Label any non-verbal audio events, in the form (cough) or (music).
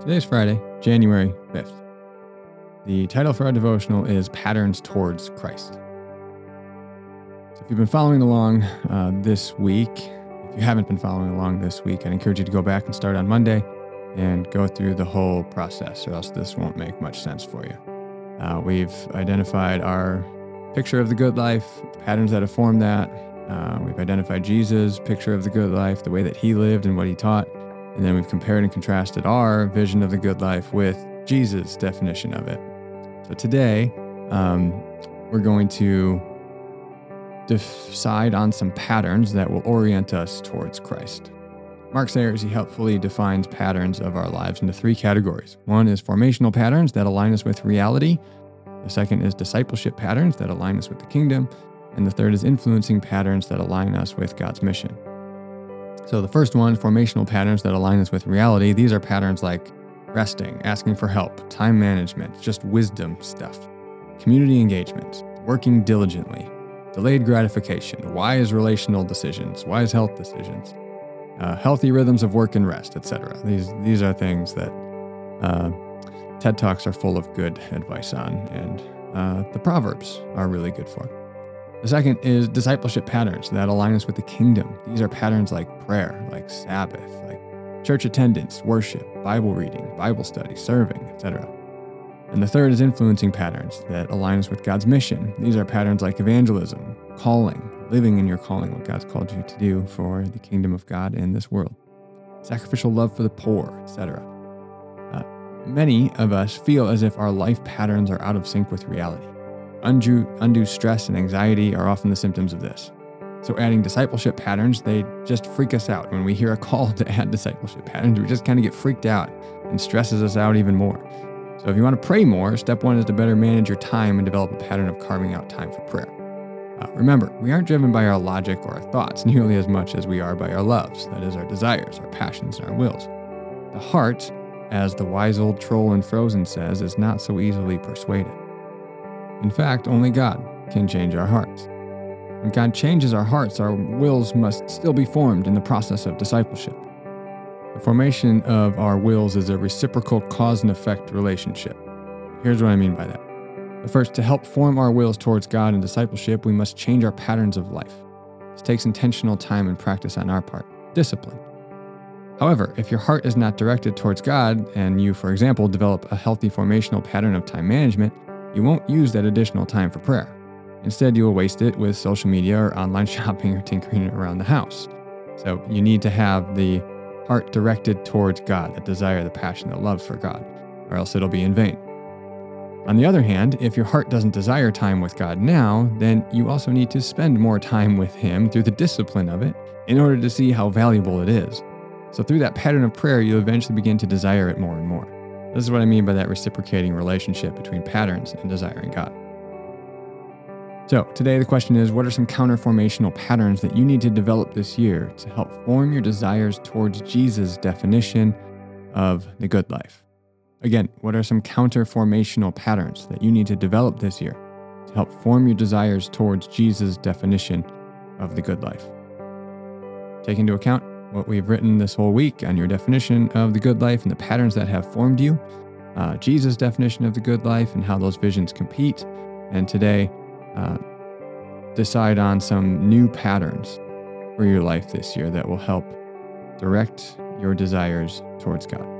Today's Friday, January 5th. The title for our devotional is Patterns Towards Christ. So, if you've been following along uh, this week, if you haven't been following along this week, I'd encourage you to go back and start on Monday and go through the whole process, or else this won't make much sense for you. Uh, we've identified our picture of the good life, the patterns that have formed that. Uh, we've identified Jesus' picture of the good life, the way that he lived and what he taught. And then we've compared and contrasted our vision of the good life with Jesus' definition of it. So today, um, we're going to decide on some patterns that will orient us towards Christ. Mark Sayers, he helpfully defines patterns of our lives into three categories. One is formational patterns that align us with reality. The second is discipleship patterns that align us with the kingdom. And the third is influencing patterns that align us with God's mission. So the first one, formational patterns that align us with reality, these are patterns like resting, asking for help, time management, just wisdom stuff, community engagement, working diligently, delayed gratification, wise relational decisions, wise health decisions, uh, healthy rhythms of work and rest, etc. These these are things that uh, TED Talks are full of good advice on, and uh, the Proverbs are really good for. The second is discipleship patterns that align us with the kingdom. These are patterns like prayer, like Sabbath, like church attendance, worship, Bible reading, Bible study, serving, etc. And the third is influencing patterns that align us with God's mission. These are patterns like evangelism, calling, living in your calling, what God's called you to do for the kingdom of God in this world, sacrificial love for the poor, etc. Uh, many of us feel as if our life patterns are out of sync with reality. Undue, undue stress and anxiety are often the symptoms of this. So, adding discipleship patterns, they just freak us out. When we hear a call (laughs) to add discipleship patterns, we just kind of get freaked out and stresses us out even more. So, if you want to pray more, step one is to better manage your time and develop a pattern of carving out time for prayer. Uh, remember, we aren't driven by our logic or our thoughts (laughs) nearly as much as we are by our loves, that is, our desires, our passions, and our wills. The heart, as the wise old troll in Frozen says, is not so easily persuaded. In fact, only God can change our hearts. When God changes our hearts, our wills must still be formed in the process of discipleship. The formation of our wills is a reciprocal cause and effect relationship. Here's what I mean by that. First, to help form our wills towards God and discipleship, we must change our patterns of life. This takes intentional time and practice on our part, discipline. However, if your heart is not directed towards God, and you, for example, develop a healthy formational pattern of time management, you won't use that additional time for prayer. Instead, you will waste it with social media or online (laughs) shopping or tinkering around the house. So you need to have the heart directed towards God, the desire, the passion, the love for God, or else it'll be in vain. On the other hand, if your heart doesn't desire time with God now, then you also need to spend more time with Him through the discipline of it in order to see how valuable it is. So, through that pattern of prayer, you'll eventually begin to desire it more and more. This is what I mean by that reciprocating relationship between patterns and desiring God. So, today the question is what are some counterformational patterns that you need to develop this year to help form your desires towards Jesus' definition of the good life? Again, what are some counterformational patterns that you need to develop this year to help form your desires towards Jesus' definition of the good life? Take into account what we've written this whole week on your definition of the good life and the patterns that have formed you, uh, Jesus' definition of the good life and how those visions compete, and today uh, decide on some new patterns for your life this year that will help direct your desires towards God.